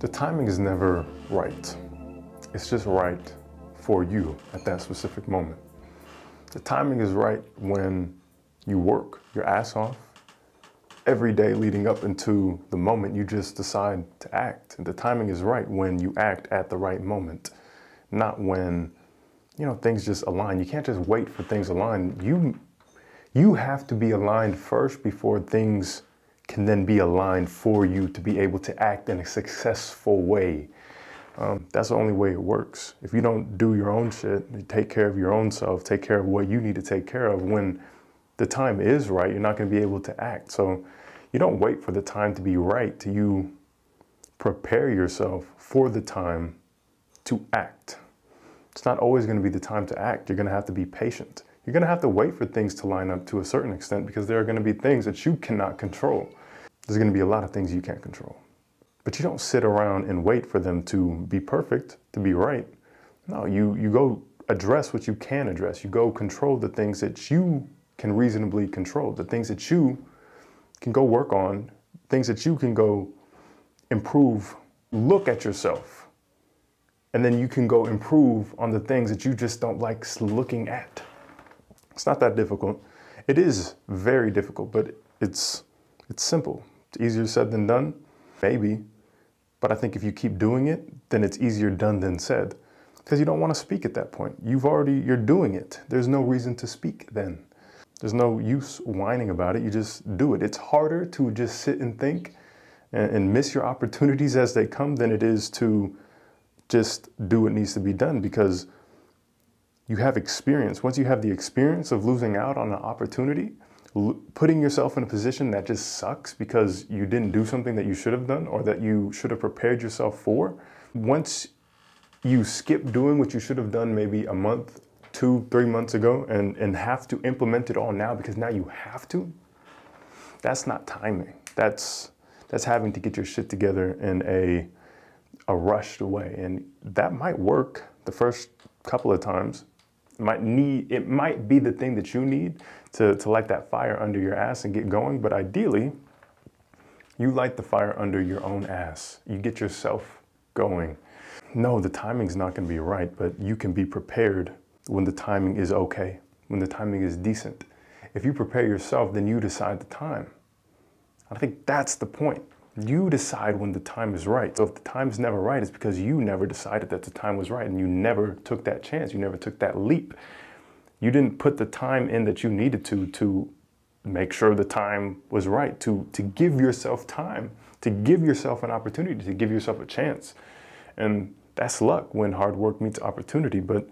The timing is never right. It's just right for you at that specific moment. The timing is right when you work your ass off every day leading up into the moment you just decide to act. And the timing is right when you act at the right moment, not when you know things just align. You can't just wait for things align. You you have to be aligned first before things can then be aligned for you to be able to act in a successful way. Um, that's the only way it works. If you don't do your own shit, take care of your own self, take care of what you need to take care of, when the time is right, you're not going to be able to act. So you don't wait for the time to be right. You prepare yourself for the time to act. It's not always going to be the time to act. You're going to have to be patient. You're going to have to wait for things to line up to a certain extent because there are going to be things that you cannot control. There's going to be a lot of things you can't control. But you don't sit around and wait for them to be perfect, to be right. No, you, you go address what you can address. You go control the things that you can reasonably control, the things that you can go work on, things that you can go improve. Look at yourself. And then you can go improve on the things that you just don't like looking at. It's not that difficult. It is very difficult, but it's it's simple. It's easier said than done, maybe. But I think if you keep doing it, then it's easier done than said. Because you don't want to speak at that point. You've already you're doing it. There's no reason to speak then. There's no use whining about it. You just do it. It's harder to just sit and think and, and miss your opportunities as they come than it is to just do what needs to be done because you have experience. Once you have the experience of losing out on an opportunity, putting yourself in a position that just sucks because you didn't do something that you should have done or that you should have prepared yourself for, once you skip doing what you should have done maybe a month two, three months ago and, and have to implement it all now because now you have to, that's not timing. That's that's having to get your shit together in a a rushed way. And that might work the first couple of times. It might need it might be the thing that you need to, to light that fire under your ass and get going. But ideally, you light the fire under your own ass. You get yourself going. No, the timing's not gonna be right, but you can be prepared when the timing is okay, when the timing is decent. If you prepare yourself, then you decide the time. I think that's the point. You decide when the time is right. So if the time is never right, it's because you never decided that the time was right and you never took that chance. You never took that leap. You didn't put the time in that you needed to to make sure the time was right, to, to give yourself time, to give yourself an opportunity, to give yourself a chance. And that's luck when hard work meets opportunity. But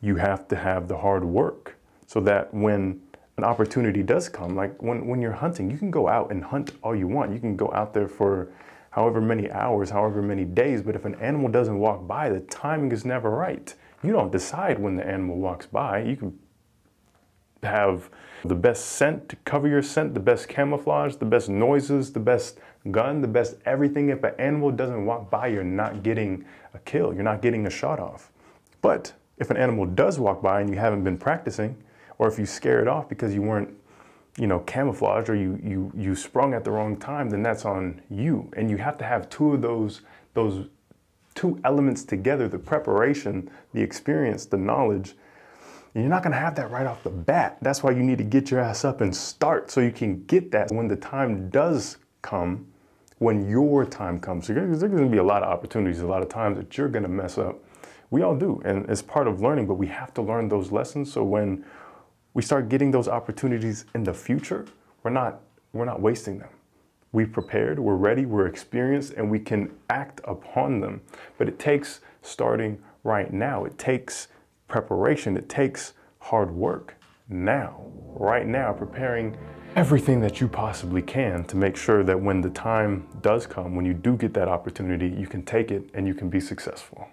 you have to have the hard work so that when an opportunity does come, like when, when you're hunting, you can go out and hunt all you want. You can go out there for however many hours, however many days, but if an animal doesn't walk by, the timing is never right. You don't decide when the animal walks by. You can have the best scent to cover your scent, the best camouflage, the best noises, the best gun, the best everything. If an animal doesn't walk by, you're not getting a kill, you're not getting a shot off. But if an animal does walk by and you haven't been practicing, or if you scare it off because you weren't, you know, camouflaged or you you you sprung at the wrong time, then that's on you. And you have to have two of those those two elements together, the preparation, the experience, the knowledge. And you're not gonna have that right off the bat. That's why you need to get your ass up and start so you can get that when the time does come, when your time comes. So there's gonna be a lot of opportunities, a lot of times that you're gonna mess up we all do, and it's part of learning, but we have to learn those lessons so when we start getting those opportunities in the future, we're not we're not wasting them. We've prepared, we're ready, we're experienced, and we can act upon them. But it takes starting right now. It takes preparation. It takes hard work now, right now, preparing everything that you possibly can to make sure that when the time does come, when you do get that opportunity, you can take it and you can be successful.